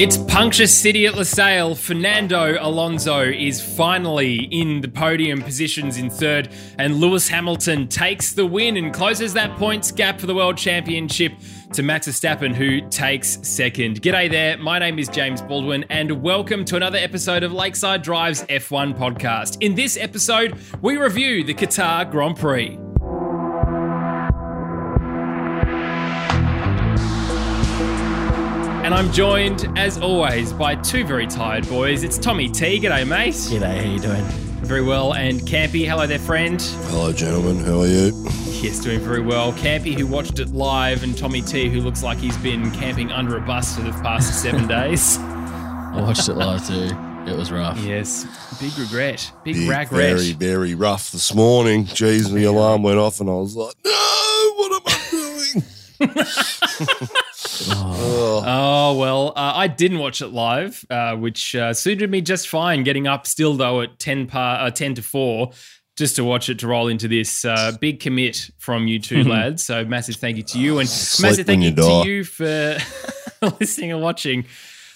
It's puncture city at Lusail. Fernando Alonso is finally in the podium positions in third, and Lewis Hamilton takes the win and closes that points gap for the World Championship to Max Verstappen, who takes second. G'day there, my name is James Baldwin, and welcome to another episode of Lakeside Drive's F1 podcast. In this episode, we review the Qatar Grand Prix. And I'm joined, as always, by two very tired boys. It's Tommy T. G'day, mate. G'day, how you doing? Very well. And Campy, hello there, friend. Hello, gentlemen. How are you? Yes, doing very well. Campy, who watched it live, and Tommy T, who looks like he's been camping under a bus for the past seven days. I watched it live too. It was rough. Yes, big regret. Big, Big, regret. very, very rough this morning. Jeez, the alarm went off, and I was like, "No, what am I doing?" Oh, Oh, well, uh, I didn't watch it live, uh, which uh, suited me just fine. Getting up still, though, at 10, par, uh, 10 to 4 just to watch it to roll into this. Uh, big commit from you two lads. So massive thank you to you. And Sleep massive thank you you to you for listening and watching.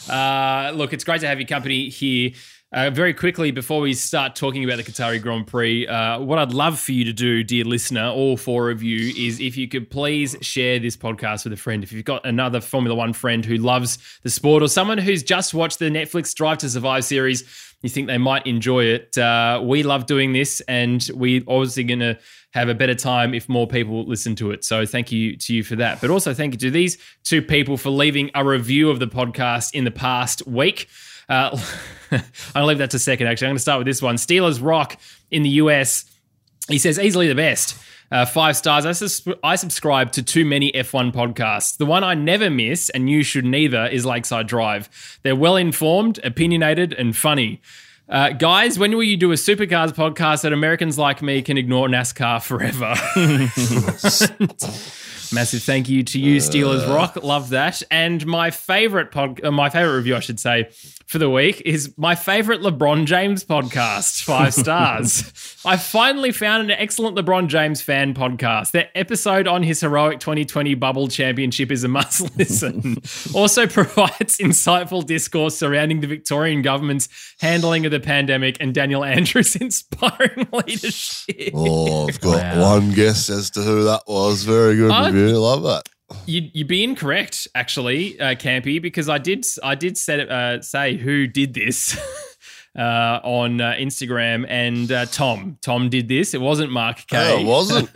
Uh, look, it's great to have your company here. Uh, very quickly, before we start talking about the Qatari Grand Prix, uh, what I'd love for you to do, dear listener, all four of you, is if you could please share this podcast with a friend. If you've got another Formula One friend who loves the sport or someone who's just watched the Netflix Drive to Survive series, you think they might enjoy it. Uh, we love doing this, and we're obviously going to have a better time if more people listen to it. So thank you to you for that. But also thank you to these two people for leaving a review of the podcast in the past week. Uh, I'll leave that to second, actually. I'm going to start with this one. Steelers Rock in the US. He says, easily the best. Uh, five stars. I, sus- I subscribe to too many F1 podcasts. The one I never miss, and you should neither, is Lakeside Drive. They're well informed, opinionated, and funny. Uh, guys, when will you do a supercars podcast that Americans like me can ignore NASCAR forever? Massive thank you to you, Steelers Rock. Love that. And my favorite pod, uh, my favorite review, I should say, for the week is my favorite LeBron James podcast. Five stars. I finally found an excellent LeBron James fan podcast. Their episode on his heroic 2020 bubble championship is a must listen. also provides insightful discourse surrounding the Victorian government's handling of the pandemic and Daniel Andrews' inspiring leadership. oh, I've got Wow. one guess as to who that was. Very good I- review. Love that. You'd, you'd be incorrect, actually, uh, Campy, because I did I did set, uh, say who did this uh, on uh, Instagram, and uh, Tom Tom did this. It wasn't Mark K. Oh, it wasn't.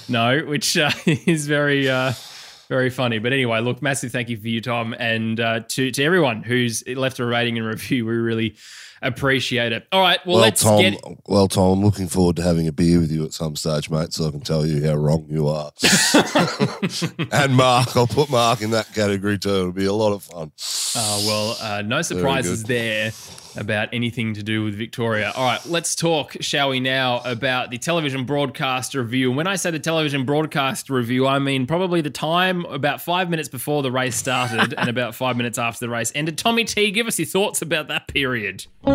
no, which uh, is very uh, very funny. But anyway, look, massive thank you for you, Tom, and uh, to to everyone who's left a rating and review. We really appreciate it. All right, well, well, let's Tom. get. Well, Tom, I'm looking forward to having a beer with you at some stage, mate, so I can tell you how wrong you are. and Mark, I'll put Mark in that category too. It'll be a lot of fun. Oh, well, uh, no surprises there about anything to do with Victoria. All right, let's talk, shall we now, about the television broadcast review. When I say the television broadcast review, I mean probably the time about five minutes before the race started and about five minutes after the race ended. Uh, Tommy T, give us your thoughts about that period. You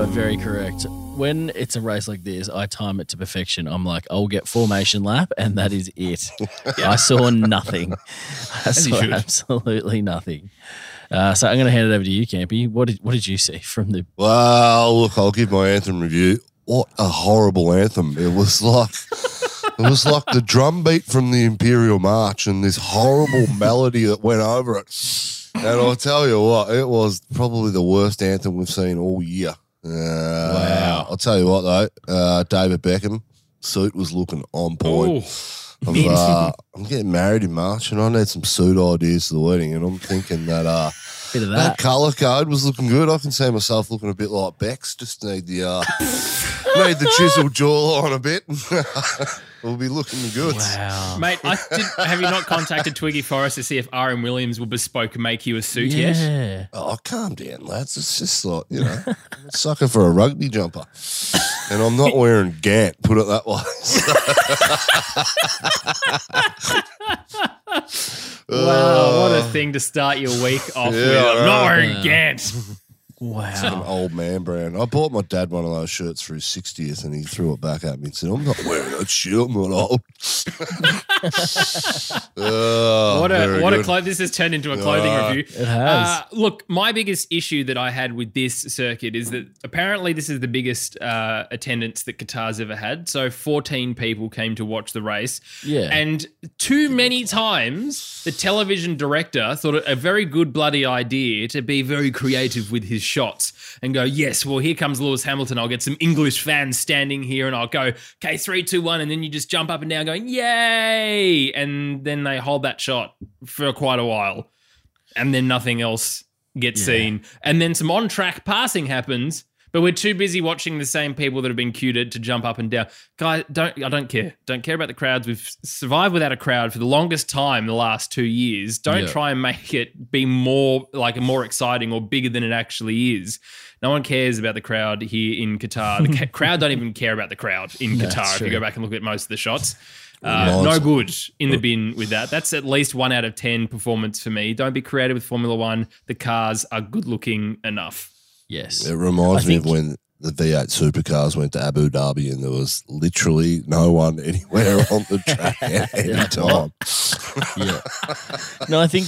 are very correct. When it's a race like this, I time it to perfection. I'm like, I'll get formation lap, and that is it. I saw nothing. I saw absolutely nothing. Uh, so I'm going to hand it over to you, Campy. What did what did you see from the? Well, look, I'll give my anthem review. What a horrible anthem! It was like it was like the drum beat from the Imperial March and this horrible melody that went over it. And I'll tell you what, it was probably the worst anthem we've seen all year. Uh, Wow. I'll tell you what though, uh, David Beckham suit was looking on point. I'm, uh, I'm getting married in March, and I need some suit ideas for the wedding. And I'm thinking that uh, that that. colour code was looking good. I can see myself looking a bit like Bex. Just need the uh, the chisel jaw on a bit. we'll be looking good. Wow. mate, I did, have you not contacted Twiggy Forrest to see if R.M. Williams will bespoke make you a suit yet? Yeah. Oh, calm down, lads. It's just like you know, I'm sucking for a rugby jumper, and I'm not wearing Gant. Put it that way. Wow, what a thing to start your week off Yeah, with. I'm not wearing Yeah. Gant. An Wow. old man brand. I bought my dad one of those shirts for his 60th and he threw it back at me and said, I'm not wearing that shirt, I'm not old. Oh, what a very what a good. this has turned into a clothing Ah, review. It has. Uh, look, my biggest issue that I had with this circuit is that apparently this is the biggest uh, attendance that Qatar's ever had. So 14 people came to watch the race. Yeah. And too many times, the television director thought it a very good bloody idea to be very creative with his shots and go, yes, well, here comes Lewis Hamilton. I'll get some English fans standing here and I'll go, okay, three, two, one. And then you just jump up and down going, yay. And then they hold that shot for quite a while. And then nothing else gets seen. And then some on track passing happens. But we're too busy watching the same people that have been cued to jump up and down. Guys, don't I don't care. Don't care about the crowds. We've survived without a crowd for the longest time the last two years. Don't Yeah. try and make it be more like more exciting or bigger than it actually is. No one cares about the crowd here in Qatar. The ca- crowd don't even care about the crowd in That's Qatar. If you go back and look at most of the shots, uh, no good in the bin with that. That's at least one out of ten performance for me. Don't be creative with Formula One. The cars are good looking enough. Yes. It reminds I me of when the V8 supercars went to Abu Dhabi and there was literally no one anywhere on the track at any Yeah. time. yeah. No, I think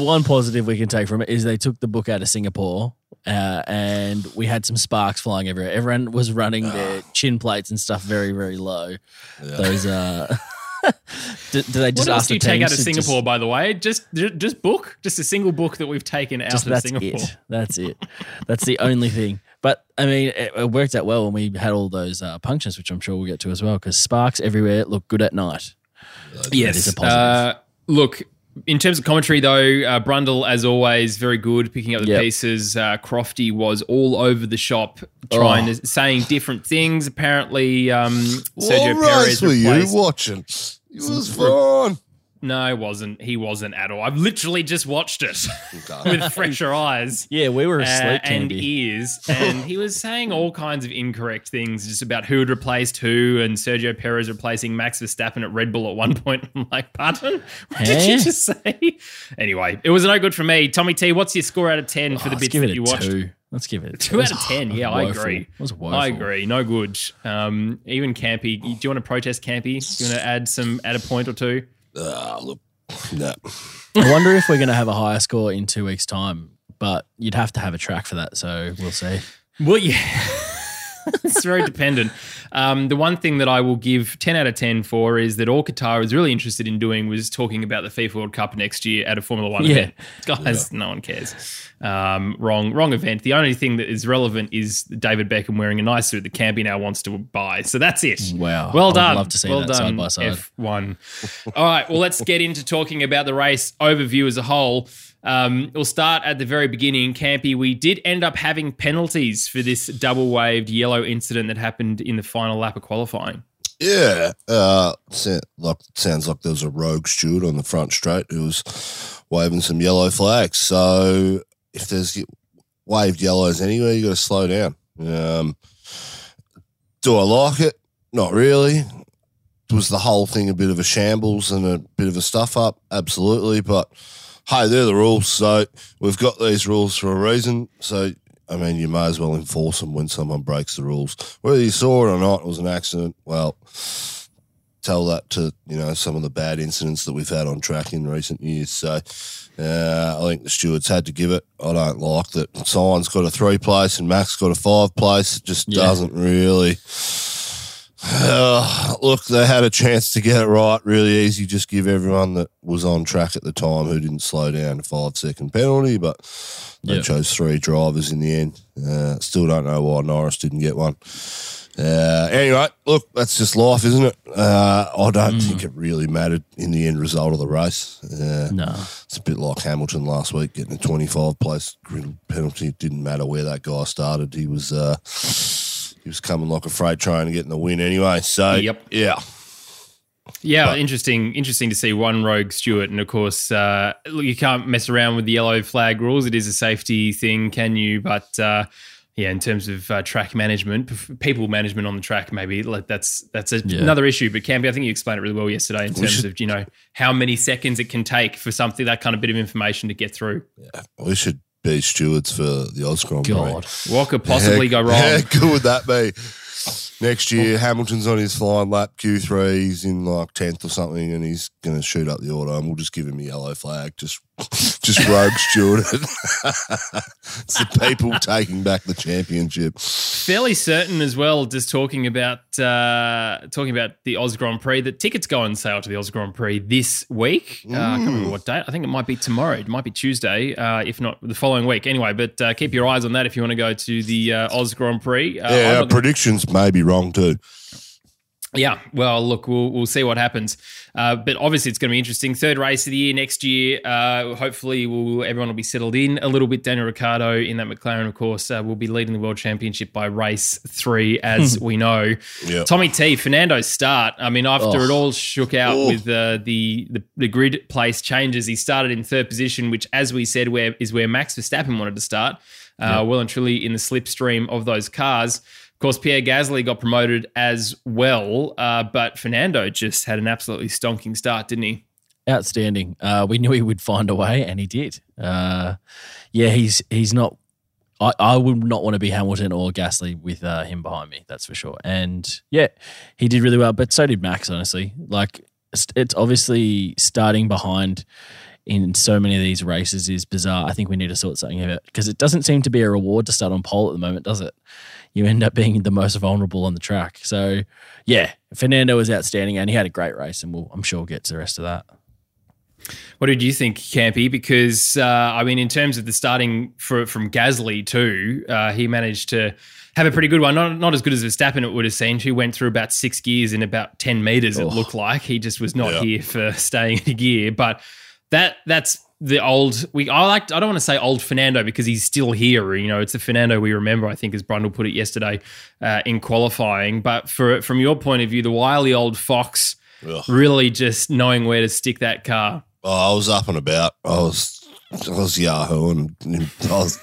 one positive we can take from it is they took the book out of Singapore uh, and we had some sparks flying everywhere. Everyone was running their chin plates and stuff very, very low. Those, uh, did, did they just What else ask do you the take out of to just- Singapore, by the way? Just just book, just a single book that we've taken out just of that's Singapore. it. That's it. That's the only thing. But I mean, it, it worked out well when we had all those uh, punctures, which I'm sure we'll get to as well, because sparks everywhere look good at night. That is a positive. Uh, look, in terms of commentary, though, uh, Brundle, as always, very good picking up the Yep. pieces. Uh, Crofty was all over the shop, trying Oh. to saying different things. Apparently, um, Sergio what Perez race were replaced. you watching? It was fun. No, it wasn't. He wasn't at all. I've literally just watched it with fresher eyes. yeah, we were uh, asleep, and Candy. ears, and he was saying all kinds of incorrect things, just about who had replaced who, and Sergio Perez replacing Max Verstappen at Red Bull at one point. I'm like, pardon? What did you just say? Anyway, it was no good for me. Tommy T, what's your score out of ten for Oh, the bits give that it a you watched? two. Let's give it a Two out of ten. ho- Yeah, I woeful. agree. It was woeful. I agree. No good. Um, even Campy. Do you want to protest Campy? Do you want to add some, add a point or two? Ah, look, no. I wonder if we're going to have a higher score in two weeks' time, but you'd have to have a track for that. So we'll see. Well, yeah. it's very dependent. Um, the one thing that I will give 10 out of 10 for is that all Qatar was really interested in doing was talking about the FIFA World Cup next year at a Formula One Yeah. event. Guys, no one cares. Um, wrong, wrong event. The only thing that is relevant is David Beckham wearing a nice suit that Campy now wants to buy. So that's it. Wow. Well done. I would done. love to see well that done, side by side. F1. All right. Well, let's get into talking about the race overview as a whole. Um, we'll start at the very beginning. Campy, we did end up having penalties for this double waved yellow incident that happened in the final lap of qualifying. Yeah, uh, sounds like there was a rogue steward on the front straight who was waving some yellow flags. So if there's waved yellows anywhere, you got to slow down. Um, do I like it? Not really. Was the whole thing a bit of a shambles and a bit of a stuff up? Absolutely, but hey, they're the rules. So we've got these rules for a reason. So I mean, you may as well enforce them when someone breaks the rules. Whether you saw it or not, it was an accident. Well, tell that to you know some of the bad incidents that we've had on track in recent years. So uh, I think the stewards had to give it. I don't like that. Sainz got a three place and Max got a five place. It just Yeah. doesn't really. Uh, look, they had a chance to get it right really easy. Just give everyone that was on track at the time who didn't slow down a five second penalty, but they Yeah. chose three drivers in the end. Uh, still don't know why Norris didn't get one. Uh, anyway, look, that's just life, isn't it? Uh, I don't think it really mattered in the end result of the race. Uh, No. it's a bit like Hamilton last week getting a 25 place grid penalty. It didn't matter where that guy started. He was uh, he was coming like a freight train and getting the win anyway. So Yep. yeah, Yeah, interesting. Interesting to see one rogue steward, and of course, uh, look, you can't mess around with the yellow flag rules. It is a safety thing, can you? But uh, yeah, in terms of uh, track management, people management on the track, maybe like that's that's a, Yeah. another issue. But Campy, I think you explained it really well yesterday in terms should- of you know how many seconds it can take for something that kind of bit of information to get through. Yeah, we should be stewards for the Prix. God. What could possibly go wrong? How good would that be? Next year, Hamilton's on his flying lap Q3. He's in like tenth or something, and he's going to shoot up the auto, and we'll just give him a yellow flag. Just, just rogue Jordan. it's the people taking back the championship. Fairly certain as well. Just talking about uh, talking about the Oz Grand Prix, that tickets go on sale to the Oz Grand Prix this week. Uh, I can't remember what date. I think it might be tomorrow. It might be Tuesday, uh, if not the following week. Anyway, but uh, keep your eyes on that if you want to go to the uh, Oz Grand Prix. Uh, Yeah, our predictions may be wrong too. Yeah, well, look, we'll we'll see what happens. Uh, but obviously, it's going to be interesting. Third race of the year next year. Uh, hopefully, we'll, everyone will be settled in a little bit. Daniel Ricciardo in that McLaren, of course, uh, will be leading the world championship by race three, as we know. Yep. Tommy T, Fernando's start. I mean, after Oh. it all shook out Oh. with uh, the, the the grid place changes, he started in third position, which, as we said, where is where Max Verstappen wanted to start. Uh, Well and truly in the slipstream of those cars. Course, Pierre Gasly got promoted as well, uh, but Fernando just had an absolutely stonking start, didn't he? Outstanding. Uh, we knew he would find a way, and he did. Uh, yeah, he's he's not. I, I would not want to be Hamilton or Gasly with uh, him behind me. That's for sure. And yeah, he did really well, but so did Max. Honestly, like it's obviously starting behind in so many of these races is bizarre. I think we need to sort something out because it doesn't seem to be a reward to start on pole at the moment, does it? You end up being the most vulnerable on the track. So yeah, Fernando was outstanding, and he had a great race, and we'll, I'm sure we'll get to the rest of that. What did you think, Campy? Because uh, I mean, in terms of the starting for, from Gasly too, uh, he managed to have a pretty good one. Not not as good as Verstappen it would have seemed. Who went through about six gears in about ten meters. It Oh. looked like he just was not Yeah. here for staying in a gear. But that that's the old. We I like. I don't want to say old Fernando because he's still here. You know, it's the Fernando we remember. I think as Brundle put it yesterday uh, in qualifying. But for from your point of view, the wily old fox Ugh. really just knowing where to stick that car. Oh, I was up and about. I was, I was Yahoo, and, was,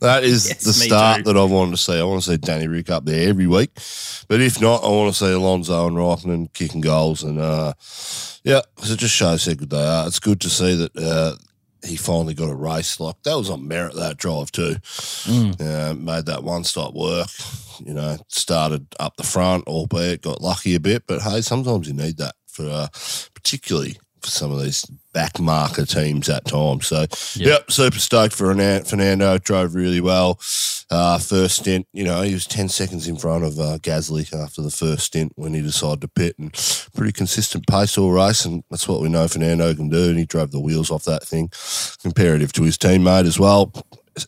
that is Yes, the start too. that I want to see. I want to see Danny Rick up there every week, but if not, I want to see Alonso and Raikkonen kicking goals, and uh, yeah, 'cause it just shows how good they are. It's good to see that uh, he finally got a race. Like that was on merit that drive too. Uh, made that one stop work. You know, started up the front, albeit got lucky a bit, but hey, sometimes you need that for uh, particularly for some of these back marker teams at times. So, Yeah. yep, super stoked for Fernando. Drove really well. Uh, first stint, you know, he was 10 seconds in front of uh, Gasly after the first stint when he decided to pit and pretty consistent pace all race. And that's what we know Fernando can do. And he drove the wheels off that thing comparative to his teammate as well.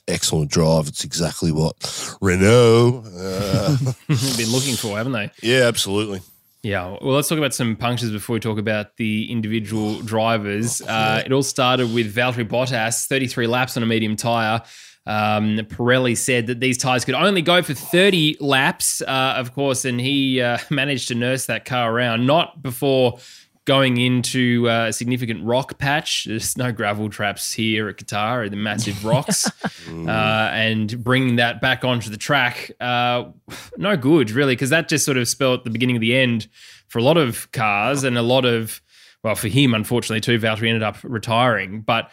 Excellent drive. It's exactly what Renault. Uh, been looking for, haven't they? yeah, absolutely. Yeah. Well, let's talk about some punctures before we talk about the individual drivers. Uh, it all started with Valtteri Bottas, 33 laps on a medium tyre. Um, Pirelli said that these tyres could only go for 30 laps, uh, of course, and he uh, managed to nurse that car around, not before going into uh, a significant rock patch. There's no gravel traps here at Qatar, the massive rocks, uh, and bringing that back onto the track. Uh, no good, really, because that just sort of spelled the beginning of the end for a lot of cars and a lot of, well, for him, unfortunately, too. Valtteri ended up retiring. But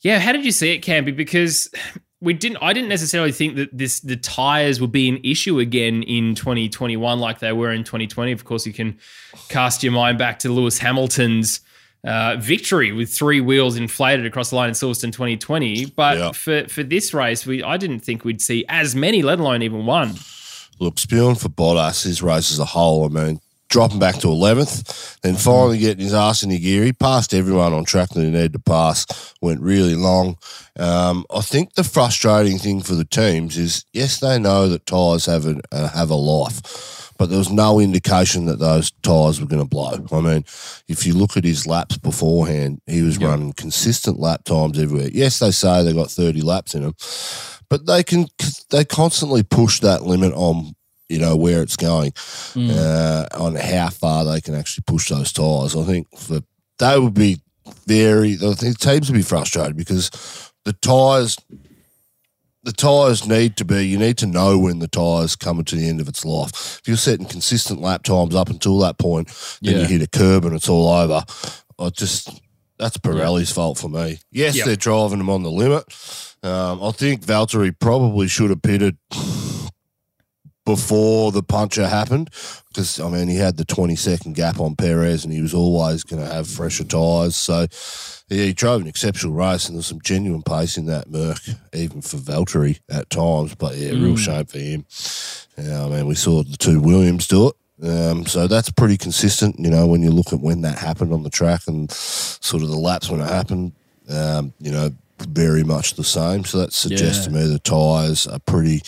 yeah, how did you see it, Campy? Because we didn't. I didn't necessarily think that this the tires would be an issue again in 2021 like they were in 2020. Of course, you can cast your mind back to Lewis Hamilton's uh, victory with three wheels inflated across the line in Silverstone 2020. But Yeah. for for this race, we I didn't think we'd see as many, let alone even one. Look, spewing for Bottas, his race as a whole, I mean, dropping back to 11th, then finally getting his arse in the gear. He passed everyone on track that he needed to pass, went really long. Um, I think the frustrating thing for the teams is, yes, they know that tyres have a, uh, have a life, but there was no indication that those tyres were going to blow. I mean, if you look at his laps beforehand, he was running consistent lap times everywhere. Yes, they say they got 30 laps in them, but they can they constantly push that limit on you know where it's going uh, on how far they can actually push those tires. I think for they would be very. I think teams would be frustrated because the tires. The tires need to be. You need to know when the tires coming to the end of its life. If you're setting consistent lap times up until that point, then you hit a curb and it's all over. I just that's Pirelli's fault for me. Yes, Yep. they're driving them on the limit. Um, I think Valtteri probably should have pitted before the puncture happened because I mean he had the twenty second gap on Perez and he was always going to have fresher tyres. So yeah, he drove an exceptional race and there's some genuine pace in that Merc, even for Valtteri at times. But yeah, real shame for him. Yeah, I mean we saw the two Williams do it. Um, so that's pretty consistent, you know, when you look at when that happened on the track and sort of the laps when it happened, um, you know, very much the same. So that suggests to me the tyres are pretty,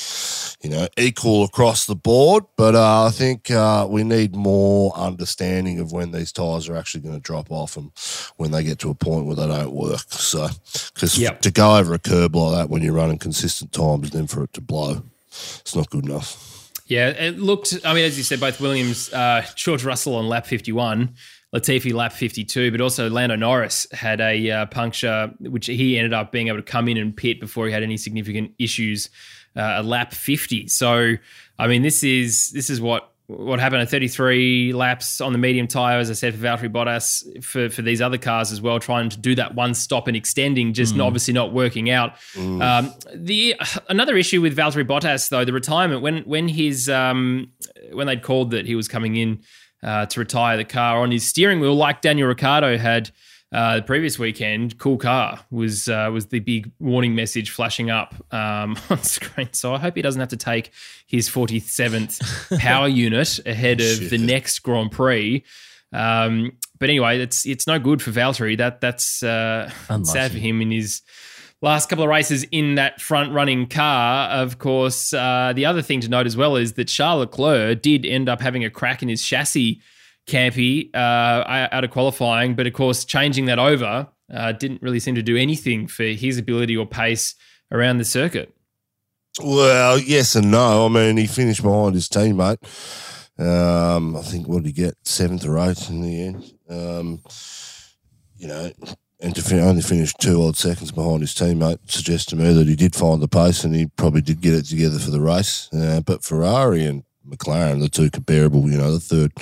you know, equal across the board. But uh, I think uh, we need more understanding of when these tyres are actually going to drop off and when they get to a point where they don't work. So, because Yep. to go over a curb like that when you're running consistent times, then for it to blow, it's not good enough. Yeah, it looked. I mean, as you said, both Williams, uh, George Russell on lap fifty-one, Latifi lap fifty-two, but also Lando Norris had a uh, puncture, which he ended up being able to come in and pit before he had any significant issues. Uh, at lap fifty. So, I mean, this is this is what what happened at 33 laps on the medium tire, as I said, for Valtteri Bottas, for, for these other cars as well, trying to do that one stop and extending, just obviously not working out. Um, the another issue with Valtteri Bottas, though, the retirement when when his um, when they'd called that he was coming in uh, to retire the car on his steering wheel, like Daniel Ricciardo had uh, the previous weekend, cool car was uh, was the big warning message flashing up um, on screen. So I hope he doesn't have to take his 47th power unit ahead of the next Grand Prix. Um, but anyway, it's it's no good for Valtteri. That that's uh, sad for him in his last couple of races in that front running car. Of course, uh, the other thing to note as well is that Charles Leclerc did end up having a crack in his chassis campy uh, out of qualifying, but of course, changing that over uh, didn't really seem to do anything for his ability or pace around the circuit. Well, yes and no. I mean, he finished behind his teammate. Um, I think what did he get seventh or eighth in the end. Um, you know, and to fin- only finish two odd seconds behind his teammate suggests to me that he did find the pace and he probably did get it together for the race. Uh, but Ferrari and McLaren, the two comparable, you know, the third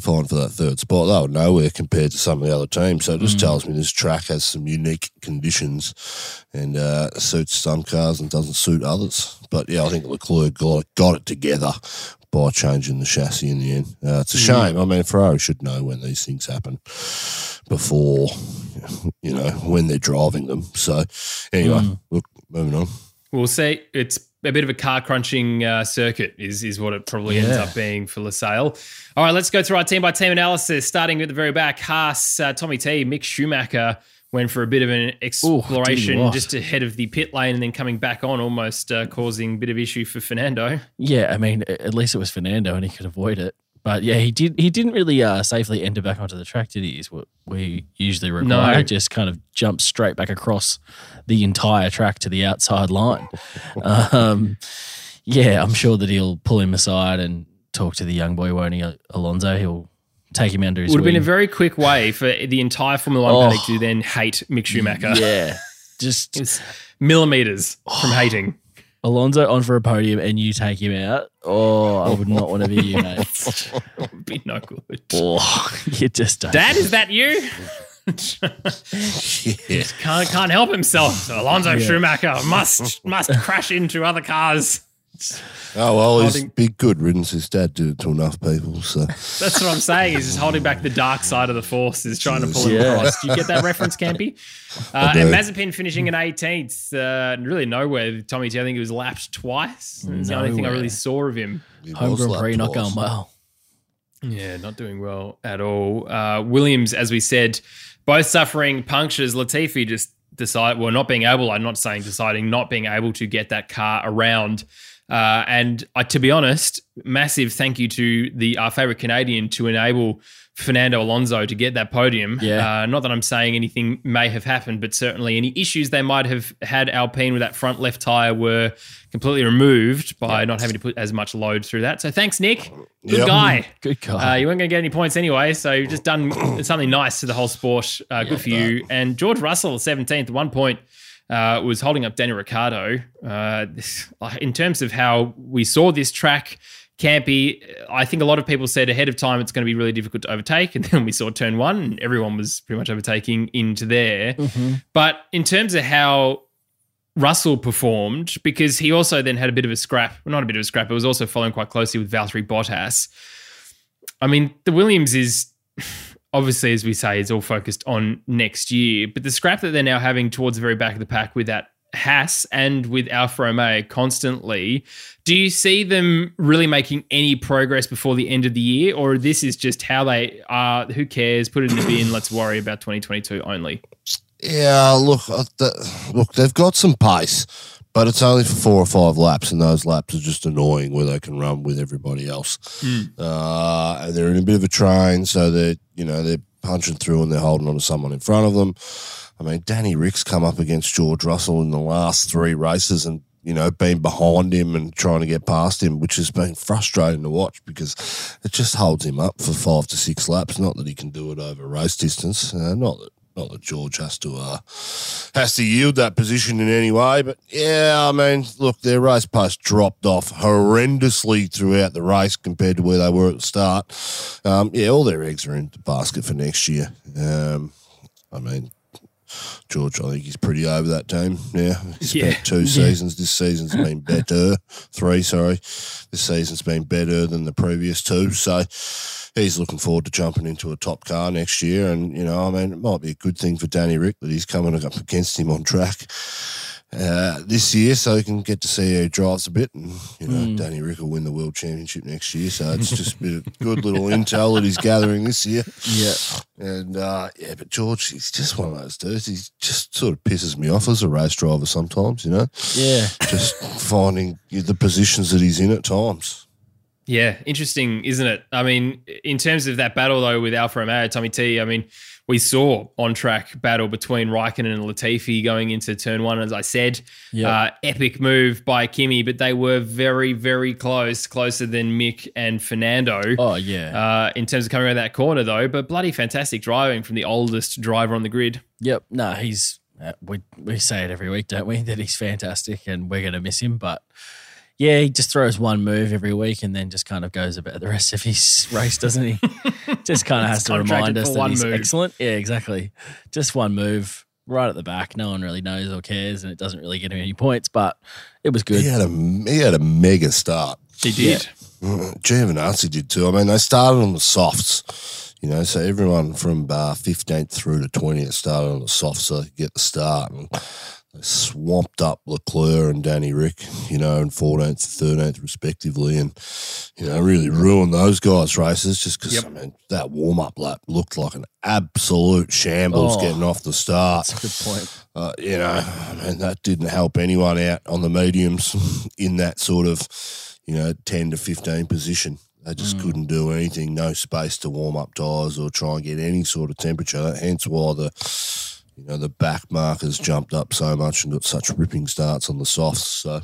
fine for that third spot. They were nowhere compared to some of the other teams. So it just tells me this track has some unique conditions and uh, suits some cars and doesn't suit others. But yeah, I think Leclerc got got it together by changing the chassis in the end. Uh, it's a shame. I mean, Ferrari should know when these things happen before, you know, when they're driving them. So anyway, look, moving on. We'll see. It's a bit of a car crunching uh, circuit, is is what it probably ends up being for Lusail. All right, let's go through our team by team analysis. Starting at the very back, Haas, uh, Tommy T, Mick Schumacher went for a bit of an exploration what? just ahead of the pit lane and then coming back on, almost uh, causing a bit of issue for Fernando. Yeah, I mean, at least it was Fernando and he could avoid it. But yeah, he did. He didn't really uh, safely enter back onto the track, did he? Is what we usually require. No. Just kind of jump straight back across the entire track to the outside line. um, yeah, I'm sure that he'll pull him aside and talk to the young boy, won't he, Alonso? He'll take him under his Would have been a very quick way for the entire Formula One Oh. paddock to oh. then hate Mick Schumacher. yeah, just It's millimeters from oh. hating. Alonso on for a podium and you take him out. Oh, I would not want to be you, mate. Would be no good. Oh, you just don't. Dad, is that you? Yeah. can't can't help himself. Alonso Schumacher must must crash into other cars. Oh, well, he's Holding- big good riddance. His dad did it to enough people. So That's what I'm saying. He's just holding back the dark side of the force. Is trying to pull him Yeah. across. Do you get that reference, Campy? Uh, and Mazepin finishing in 18th. Uh, really nowhere. Tommy T. I think he was lapped twice. It's the only thing I really saw of him. he Home Grand Prix not going well. Yeah, not doing well at all. Uh, Williams, as we said, both suffering punctures. Latifi just decide well, not being able. I'm not saying deciding not being able to get that car around. Uh, and to be honest, massive thank you to the our favorite Canadian to enable Fernando Alonso to get that podium. Yeah. Uh, not that I'm saying anything may have happened, but certainly any issues they might have had Alpine with that front left tire were completely removed by not having to put as much load through that. So thanks, Nick. Good Yep. guy. Good guy. Uh, you weren't going to get any points anyway, so you've just done something nice to the whole sport. Uh, good for you. And George Russell, 17th, one point, uh, was holding up Daniel Ricciardo. Uh, this, in terms of how we saw this track Campy, I think a lot of people said ahead of time it's going to be really difficult to overtake. And then we saw turn one and everyone was pretty much overtaking into there. Mm-hmm. But in terms of how Russell performed, because he also then had a bit of a scrap, well, not a bit of a scrap, it was also following quite closely with Valtteri Bottas. I mean, the Williams is obviously, as we say, is all focused on next year. But the scrap that they're now having towards the very back of the pack with that Haas and with Alfa Romeo constantly, do you see them really making any progress before the end of the year, or this is just how they are? Who cares? Put it in the bin. Let's worry about 2022 only. Yeah, look, uh, the, look, they've got some pace, but it's only for four or five laps, and those laps are just annoying where they can run with everybody else. Uh, and they're in a bit of a train, so they're you know they're punching through and they're holding on to someone in front of them. I mean, Danny Rick's come up against George Russell in the last three races and, you know, been behind him and trying to get past him, which has been frustrating to watch because it just holds him up for five to six laps. Not that he can do it over race distance. Uh, not that not that George has to uh, has to yield that position in any way, but yeah, I mean, look, their race pace dropped off horrendously throughout the race compared to where they were at the start. Um, yeah, all their eggs are in the basket for next year. Um, I mean, George, I think he's pretty over that team. Yeah, he's Yeah. spent two seasons. This season's been better. Three, sorry. This season's been better than the previous two. So he's looking forward to jumping into a top car next year. And, you know, I mean, it might be a good thing for Danny Rick that he's coming up against him on track uh, this year so he can get to see how he drives a bit. And, you know, Danny Rick will win the world championship next year. So it's just a bit of good little intel that he's gathering this year. Yeah. And uh, yeah, but George, he's just one of those dudes. He just sort of pisses me off as a race driver sometimes, you know, Yeah. just finding the positions that he's in at times. Yeah, interesting, isn't it? I mean, in terms of that battle though with Alfa Romeo, Tommy T, I mean, we saw on track battle between Raikkonen and Latifi going into turn one, as I said. Yeah. Uh, epic move by Kimi, but they were very, very close, closer than Mick and Fernando. Oh yeah. Uh, in terms of coming around that corner, though, but bloody fantastic driving from the oldest driver on the grid. Yep. No, he's uh, we we say it every week, don't we? That he's fantastic, and we're gonna miss him. But yeah, he just throws one move every week, and then just kind of goes about the rest of his race, doesn't he? just kind of has to remind us that he's move. excellent. Yeah, exactly. Just one move right at the back. No one really knows or cares, and it doesn't really get him any points. But it was good. He had a he had a mega start. He did. Mm, Giovinazzi did too. I mean, they started on the softs, you know, so everyone from uh, 15th through to 20th started on the softs so they could get the start. And they swamped up Leclerc and Danny Rick, you know, in 14th and 13th respectively, and, you know, really ruined those guys' races just because, Yep. I mean, that warm up lap looked like an absolute shambles Oh. getting off the start. That's a good point. Uh, you know, I mean, that didn't help anyone out on the mediums in that sort of, you know, 10 to 15 position. They just couldn't do anything, no space to warm up tyres or try and get any sort of temperature. Hence why the, you know, the back markers jumped up so much and got such ripping starts on the softs. So,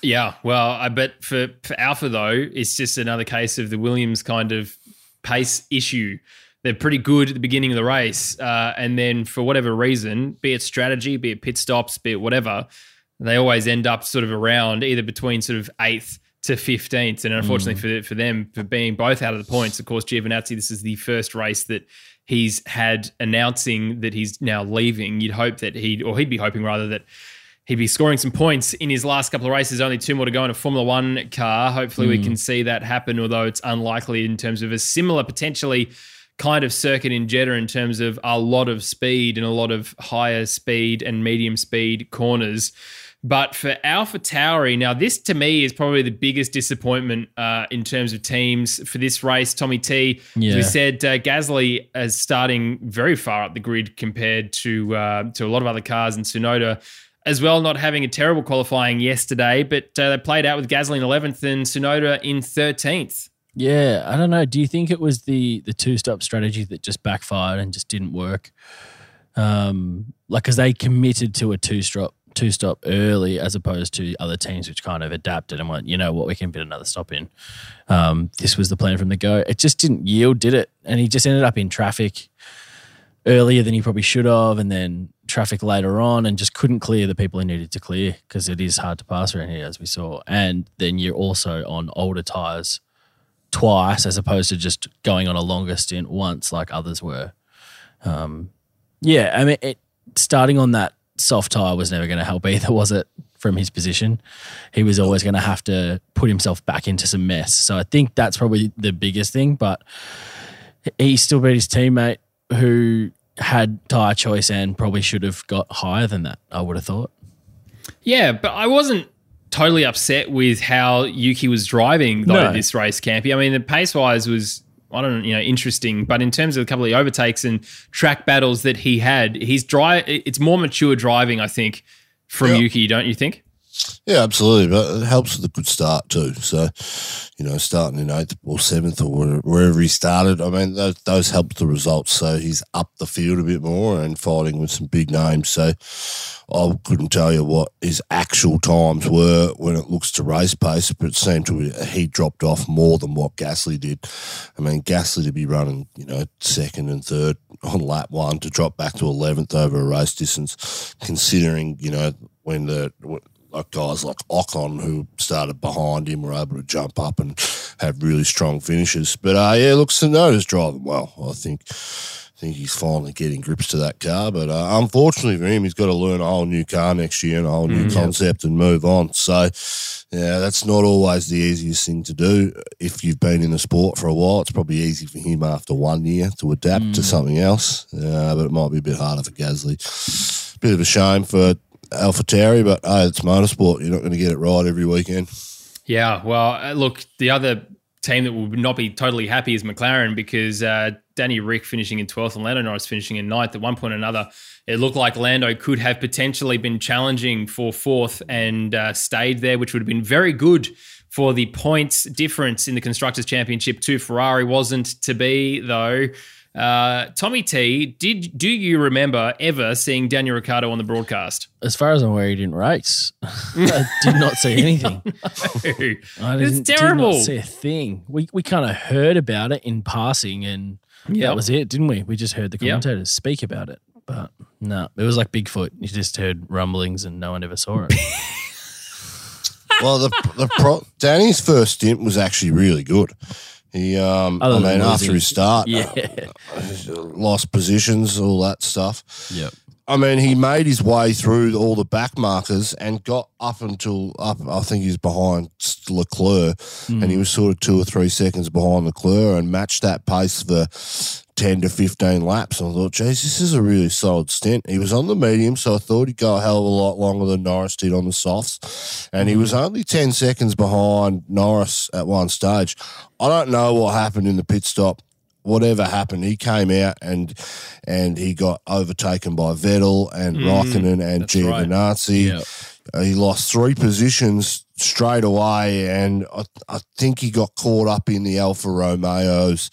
Yeah, well, I bet for, for Alfa though, it's just another case of the Williams kind of pace issue. They're pretty good at the beginning of the race, uh, and then for whatever reason, be it strategy, be it pit stops, be it whatever, they always end up sort of around either between sort of eighth to fifteenth. And unfortunately for for them, for being both out of the points, of course, Giovinazzi, this is the first race that he's had announcing that he's now leaving. You'd hope that he'd, or he'd be hoping rather that he'd be scoring some points in his last couple of races. Only two more to go in a Formula One car. Hopefully, we hmm. can see that happen, although it's unlikely in terms of a similar, potentially kind of circuit in Jeddah in terms of a lot of speed and a lot of higher speed and medium speed corners. But for Alpha Tauri, now this to me is probably the biggest disappointment uh, in terms of teams for this race. Tommy T, Yeah. we said, uh, Gasly is starting very far up the grid compared to uh, to a lot of other cars, and Tsunoda as well, not having a terrible qualifying yesterday, but uh, they played out with Gasly in 11th and Tsunoda in 13th. Yeah, I don't know. Do you think it was the the two stop strategy that just backfired and just didn't work? Um, like, because they committed to a two stop two stop early, as opposed to other teams which kind of adapted and went, you know what, we can fit another stop in. Um, this was the plan from the go. It just didn't yield, did it? And he just ended up in traffic earlier than he probably should have, and then traffic later on and just couldn't clear the people he needed to clear because it is hard to pass around here, as we saw. And then you're also on older tyres twice as opposed to just going on a longer stint once like others were. Um, yeah, I mean, it, starting on that soft tyre was never going to help either, was it? From his position, he was always going to have to put himself back into some mess. So I think that's probably the biggest thing. But he still beat his teammate who had tyre choice and probably should have got higher than that, I would have thought. Yeah, but I wasn't totally upset with how Yuki was driving though No. this race, Campy. I mean, the pace wise was I don't know, you know, interesting, but in terms of a couple of the overtakes and track battles that he had, he's dry. It's more mature driving, I think, from Yeah. Yuki, don't you think? Yeah, absolutely. But it helps with a good start too. So, you know, starting in eighth or seventh or wherever he started, I mean, those, those the results. So he's up the field a bit more and fighting with some big names. So I couldn't tell you what his actual times were when it looks to race pace, but it seemed to he dropped off more than what Gasly did. I mean, Gasly to be running, you know, second and third on lap one to drop back to 11th over a race distance, considering, you know, when the like guys like Ocon who started behind him were able to jump up and have really strong finishes. But uh, yeah, look, Tsunoda's driving well. I think I think he's finally getting grips to that car. But uh, unfortunately for him, he's got to learn a whole new car next year and a whole new concept and move on. So yeah, that's not always the easiest thing to do. If you've been in the sport for a while, it's probably easy for him after one year to adapt to something else. Uh, but it might be a bit harder for Gasly. Bit of a shame for AlphaTauri, but hey, it's motorsport. You're not going to get it right every weekend. Yeah, well, uh, look, the other team that would not be totally happy is McLaren because uh, Danny Rick finishing in 12th and Lando Norris finishing in ninth. At one point or another, it looked like Lando could have potentially been challenging for fourth and uh, stayed there, which would have been very good for the points difference in the Constructors' Championship to Ferrari. Wasn't to be, though. Uh, Tommy T, did do you remember ever seeing Daniel Ricciardo on the broadcast? As far as I'm aware, he didn't race. I did not see anything. I It's didn't, terrible. Did not see a thing. We we kind of heard about it in passing, and Yep. that was it, didn't we? We just heard the Yep. commentators speak about it, but no, it was like Bigfoot. You just heard rumblings, and no one ever saw it. well, the the pro, Danny's first stint was actually really good. He, um, I Other than mean, after his start, yeah. lost positions, all that stuff. Yep. I mean, he made his way through all the back markers and got up until up. I think he was behind Leclerc, and he was sort of two or three seconds behind Leclerc and matched that pace for ten to fifteen laps. And I thought, geez, this is a really solid stint. He was on the medium, so I thought he'd go a hell of a lot longer than Norris did on the softs, and he was only ten seconds behind Norris at one stage. I don't know what happened in the pit stop whatever happened, he came out and and he got overtaken by Vettel and Raikkonen and that's right. Giovinazzi. Yep. Uh, he lost three positions straight away, and I, I think he got caught up in the Alfa Romeos,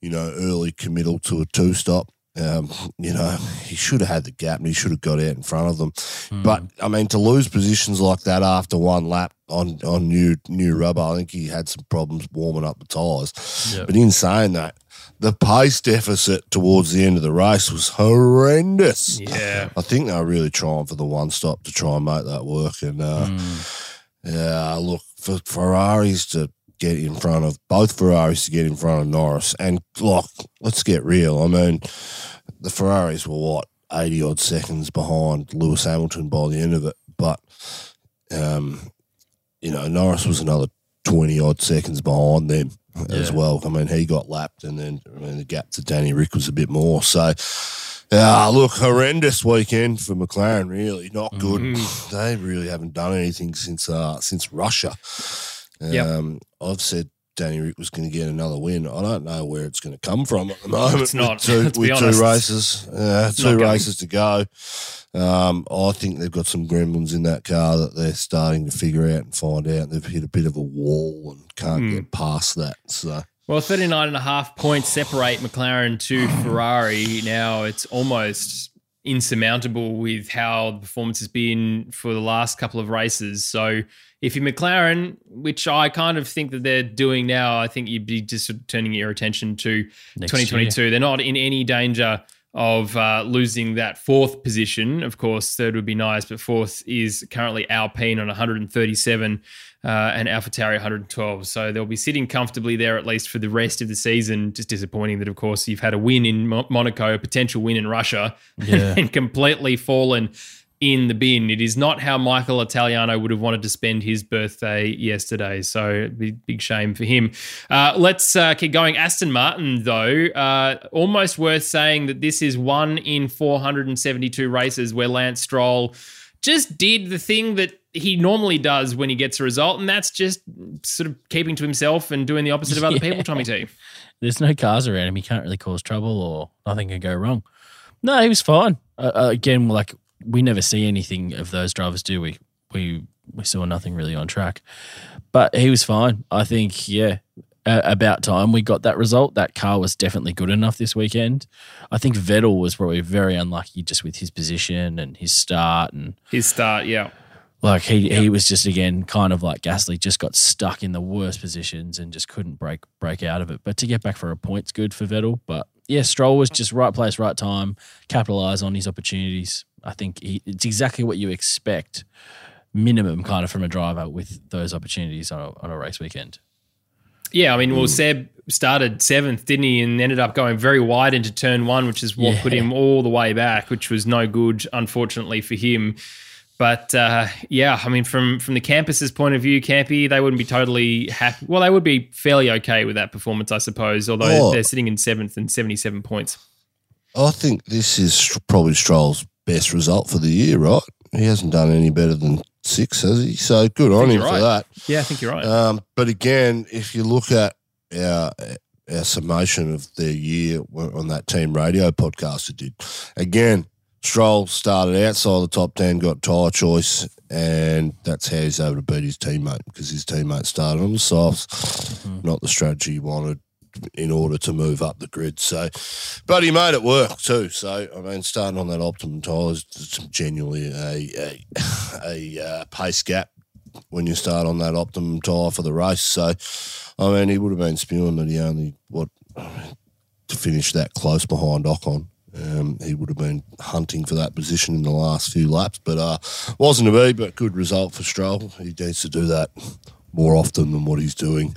you know, early committal to a two stop. Um, you know, he should have had the gap and he should have got out in front of them. But I mean, to lose positions like that after one lap on on new new rubber, I think he had some problems warming up the tyres. Yep. But in saying that, the pace deficit towards the end of the race was horrendous. Yeah. I think they were really trying for the one stop to try and make that work. And uh, yeah, look for Ferraris to get in front of both Ferraris to get in front of Norris. And look, let's get real. I mean, the Ferraris were what eighty odd seconds behind Lewis Hamilton by the end of it, but um, you know Norris was another twenty odd seconds behind them as well. I mean, he got lapped, and then I mean the gap to Danny Rick was a bit more. So. Yeah, look, horrendous weekend for McLaren. Really, not good. Mm-hmm. They really haven't done anything since uh, since Russia. Yep. Um, I've said Danny Rick was going to get another win. I don't know where it's going to come from at the moment. It's not, with two, with two races, uh, two races to go. Um, I think they've got some gremlins in that car that they're starting to figure out and find out. They've hit a bit of a wall and can't Hmm. get past that. So Well, 39 and a half points separate McLaren to Ferrari. Now it's almost insurmountable with how the performance has been for the last couple of races. So if you're McLaren, which I kind of think that they're doing now, I think you'd be just turning your attention to Next 2022. They're not in any danger of uh, losing that fourth position. Of course, third would be nice, but fourth is currently Alpine on 137 uh, and AlphaTauri 112. So they'll be sitting comfortably there at least for the rest of the season. Just disappointing that, of course, you've had a win in Monaco, a potential win in Russia, Yeah. and completely fallen in the bin. It is not how Michael Italiano would have wanted to spend his birthday yesterday. So big, big shame for him. Uh, let's uh, keep going. Aston Martin, though, uh, almost worth saying that this is one in 472 races where Lance Stroll just did the thing that he normally does when he gets a result, and that's just sort of keeping to himself and doing the opposite of other Yeah. people, Tommy T. There's no cars around him. He can't really cause trouble or nothing can go wrong. No, he was fine. Uh, uh, again, like we never see anything of those drivers, do we? We we saw nothing really on track, but he was fine. I think, yeah, uh, about time we got that result. That car was definitely good enough this weekend. I think Vettel was probably very unlucky just with his position and his start and His start, yeah. like he, he was just again kind of like Gasly, just got stuck in the worst positions and just couldn't break break out of it. But to get back for a point's good for Vettel. But yeah, Stroll was just right place, right time, capitalize on his opportunities. I think he, it's exactly what you expect, minimum kind of from a driver with those opportunities on a, on a race weekend. Yeah, I mean, well, Seb started seventh, didn't he, and ended up going very wide into turn one, which is what Yeah. put him all the way back, which was no good, unfortunately for him. But uh, yeah, I mean, from from the campus's point of view, Campy, they wouldn't be totally happy. Well, they would be fairly okay with that performance, I suppose. Although Oh. they're sitting in seventh and seventy-seven points. I think this is probably Stroll's best result for the year, right? He hasn't done any better than six, has he? So good on him you're for that. Yeah, I think you're right. Um, but again, if you look at our, our summation of their year on that team radio podcast, it did again. Stroll started outside the top ten, got tyre choice, and that's how he's able to beat his teammate because his teammate started on the softs, not the strategy he wanted in order to move up the grid. So, but he made it work too. So, I mean, starting on that optimum tyre is genuinely a a, a uh, pace gap when you start on that optimum tyre for the race. So, I mean, he would have been spewing that he only what to finish that close behind Ocon. Um, he would have been hunting for that position in the last few laps, but uh, wasn't to be. But good result for Stroll. He needs to do that more often than what he's doing.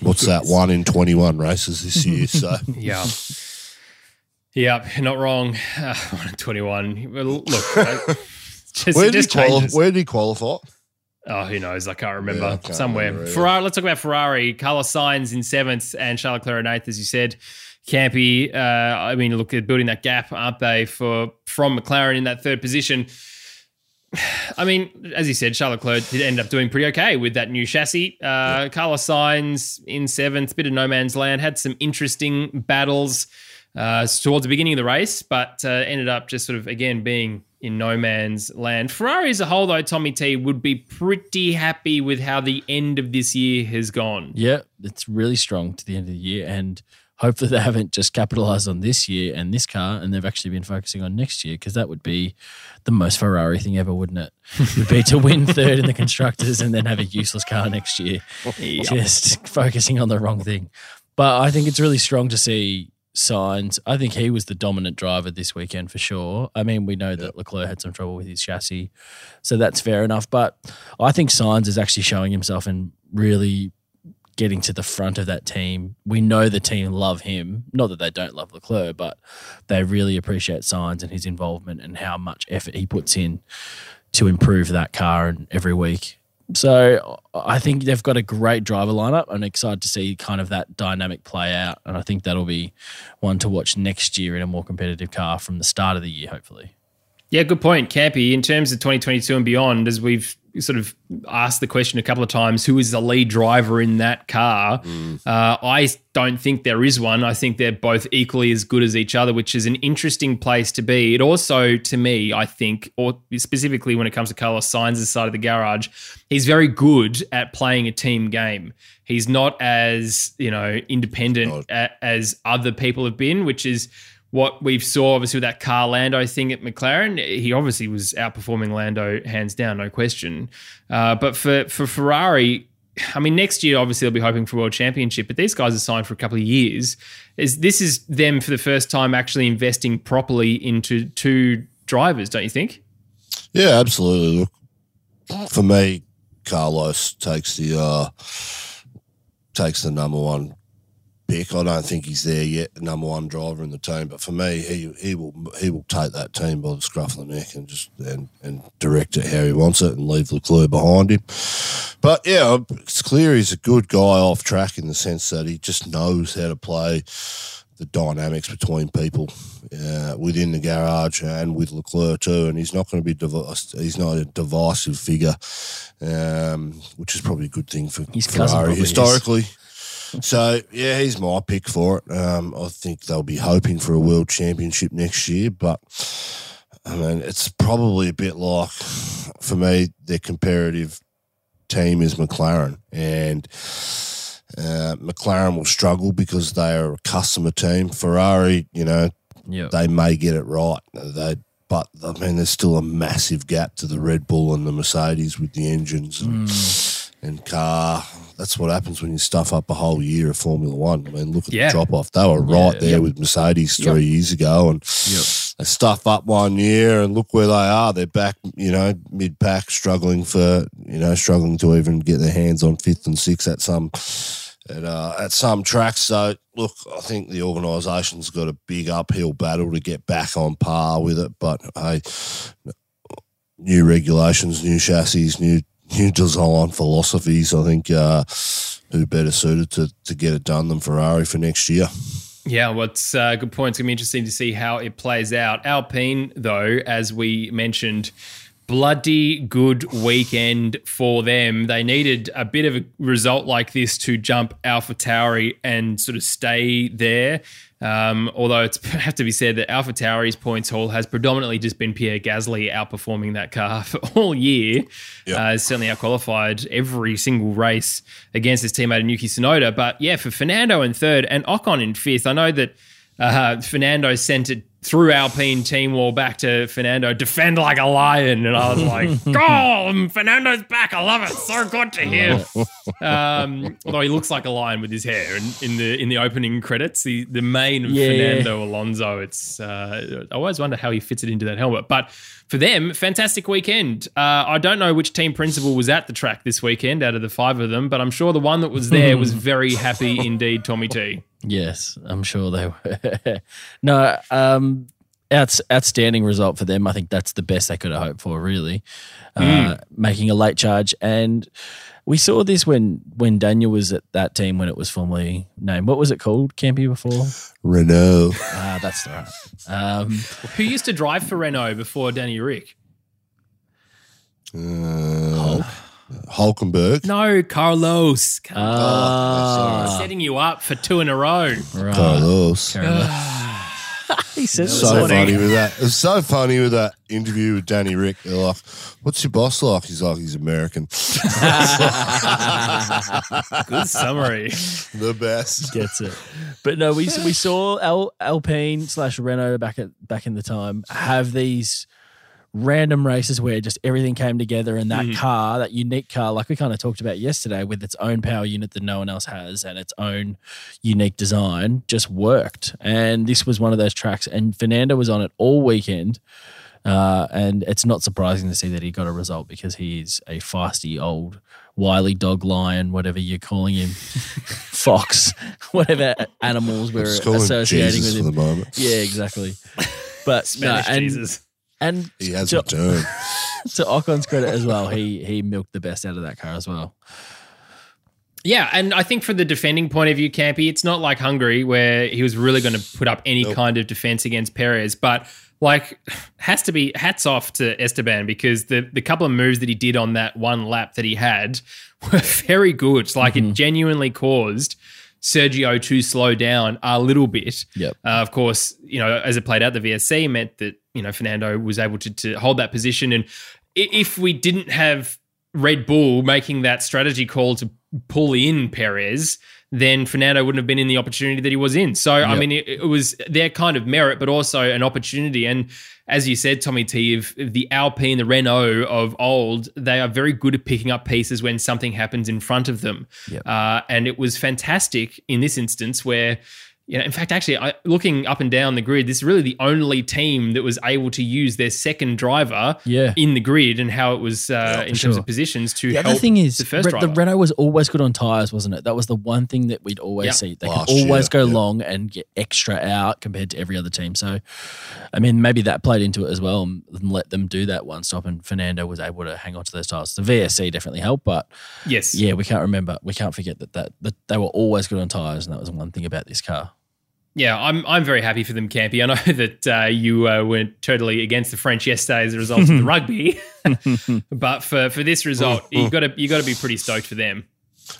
What's that? One in twenty-one races this year. So Yeah. Yeah, not wrong. Uh, 21. Well, look, just, where did quali- Where did he qualify? Oh, who knows? I can't remember. Yeah, I can't Somewhere. remember. Ferrari. Let's talk about Ferrari. Carlos Sainz in seventh and Charles Leclerc in eighth, as you said. Campy. Uh, I mean, look, they're building that gap, aren't they, for from McLaren in that third position. I mean, as you said, Charles Leclerc did end up doing pretty okay with that new chassis. Uh, Carlos Sainz in seventh, bit of no man's land, had some interesting battles uh, towards the beginning of the race, but uh, ended up just sort of again being in no man's land. Ferrari as a whole, though, Tommy T would be pretty happy with how the end of this year has gone. Yeah, it's really strong to the end of the year, and hopefully they haven't just capitalized on this year and this car, and they've actually been focusing on next year because that would be the most Ferrari thing ever, wouldn't it? would be to win third in the constructors and then have a useless car next year, just focusing on the wrong thing. But I think it's really strong to see Sainz. I think he was the dominant driver this weekend for sure. I mean, we know that Leclerc had some trouble with his chassis, so that's fair enough. But I think Sainz is actually showing himself and really getting to the front of that team. We know the team love him. Not that they don't love Leclerc, but they really appreciate Sainz and his involvement and how much effort he puts in to improve that car and every week. So I think they've got a great driver lineup. I'm excited to see kind of that dynamic play out, and I think that'll be one to watch next year in a more competitive car from the start of the year, hopefully. Yeah, good point, Campy. In terms of 2022 and beyond, as we've sort of asked the question a couple of times, who is the lead driver in that car? Uh, I don't think there is one. I think they're both equally as good as each other, which is an interesting place to be. It also, to me, I think, or specifically when it comes to Carlos Sainz's side of the garage, he's very good at playing a team game. He's not as you know independent a, as other people have been, which is what we've saw obviously with that Carlando thing at McLaren. He obviously was outperforming Lando hands down, no question. Uh, but for for Ferrari, I mean, next year obviously they'll be hoping for world championship, but these guys are signed for a couple of years. Is this is them for the first time actually investing properly into two drivers? Don't you think? Yeah, absolutely. Look, for me, Carlos takes the uh, takes the number one pick. I don't think he's there yet, the number one driver in the team. But for me, he he will he will take that team by the scruff of the neck and just and, and direct it how he wants it and leave Leclerc behind him. But yeah, it's clear he's a good guy off track in the sense that he just knows how to play the dynamics between people uh, within the garage and with Leclerc too. And he's not going to be he's not a divisive figure, um, which is probably a good thing for His Ferrari historically. is. So yeah, he's my pick for it. Um, I think they'll be hoping for a world championship next year, but I mean it's probably a bit like for me their comparative team is McLaren, and uh, McLaren will struggle because they are a customer team. Ferrari, you know, Yeah. they may get it right. They, but I mean, there's still a massive gap to the Red Bull and the Mercedes with the engines and, and car. That's what happens when you stuff up a whole year of Formula One. I mean, look at Yeah. the drop off. They were right Yeah. there Yep. with Mercedes three years ago, and they stuff up one year, and look where they are. They're back, you know, mid pack, struggling for, you know, struggling to even get their hands on fifth and sixth at some at, uh, at some tracks. So, look, I think the organisation's got a big uphill battle to get back on par with it. But hey, new regulations, new chassis, new new design philosophies. I think uh, who better suited to to get it done than Ferrari for next year. Yeah, well, it's a good point. It's going to be interesting to see how it plays out. Alpine, though, as we mentioned, bloody good weekend for them. They needed a bit of a result like this to jump Alpha Tauri and sort of stay there. Um, although it's have to be said that Alpha Tauri's points haul has predominantly just been Pierre Gasly outperforming that car for all year. Uh, certainly outqualified every single race against his teammate Yuki Tsunoda. But yeah, for Fernando in third and Ocon in fifth, I know that uh, Fernando sent it through Alpine team wall back to Fernando, defend like a lion. And I was like, go, Fernando's back. I love it. So good to hear. Um, although he looks like a lion with his hair. And in the in the opening credits, the, the mane of Yeah. Fernando Alonso, it's uh, I always wonder how he fits it into that helmet. But for them, fantastic weekend. Uh, I don't know which team principal was at the track this weekend out of the five of them, but I'm sure the one that was there was very happy indeed, Tommy T. Yes, I'm sure they were. no, um, outs, outstanding result for them. I think that's the best they could have hoped for, really. Uh, making a late charge. And we saw this when, when Daniel was at that team when it was formerly named. What was it called, Campy, before? Renault. Ah, that's the right. Um, Who used to drive for Renault before Danny Rick? Uh, Hulkenberg. No, Carlos. ah, setting you up for two in a row. right. Carlos. he says so it. morning. funny with that. It's so funny with that interview with Danny Rick. They're like, "What's your boss like?" He's like, "He's American." Good summary. the best. gets it. But no, we we saw Al, Alpine slash Renault back at back in the time have these random races where just everything came together and that car, that unique car, like we kind of talked about yesterday, with its own power unit that no one else has and its own unique design, just worked. And this was one of those tracks, and Fernando was on it all weekend. Uh, and it's not surprising to see that he got a result because he is a feisty old wily dog lion, whatever you're calling him, fox, whatever animals we're Let's call him associating Jesus with for him. the moment. Yeah, exactly. But no, Spanish and, Jesus. And He has to, returned. to Ocon's credit as well, he he milked the best out of that car as well. Yeah, and I think from the defending point of view, Campy, it's not like Hungary where he was really going to put up any Nope. kind of defense against Perez, but like has to be hats off to Esteban because the the couple of moves that he did on that one lap that he had were very good. Like it mm-hmm. genuinely caused Sergio to slow down a little bit. Yep. Uh, of course, you know, as it played out, the VSC meant that, you know, Fernando was able to, to hold that position. And if we didn't have Red Bull making that strategy call to pull in Perez, then Fernando wouldn't have been in the opportunity that he was in. So, I mean, it, it was their kind of merit, but also an opportunity. And as you said, Tommy T, if the Alpine, the Renault of old, they are very good at picking up pieces when something happens in front of them. Yep. Uh, and it was fantastic in this instance where. You know, in fact, actually, I, looking up and down the grid, this is really the only team that was able to use their second driver Yeah. in the grid and how it was uh, in for terms sure. of positions to The help other thing is, the first Re- driver. the Renault was always good on tires, wasn't it? That was the one thing that we'd always Yeah. see. They Last could always year, go yeah. long and get extra out compared to every other team. So, I mean, maybe that played into it as well and let them do that one stop. And Fernando was able to hang on to those tires. The VSC definitely helped, but yes, yeah, we can't remember. We can't forget that that, that they were always good on tires, and that was one thing about this car. Yeah, I'm I'm very happy for them, Campy. I know that uh, you uh, went totally against the French yesterday as a result of the rugby, but for, for this result, you got to you got to be pretty stoked for them.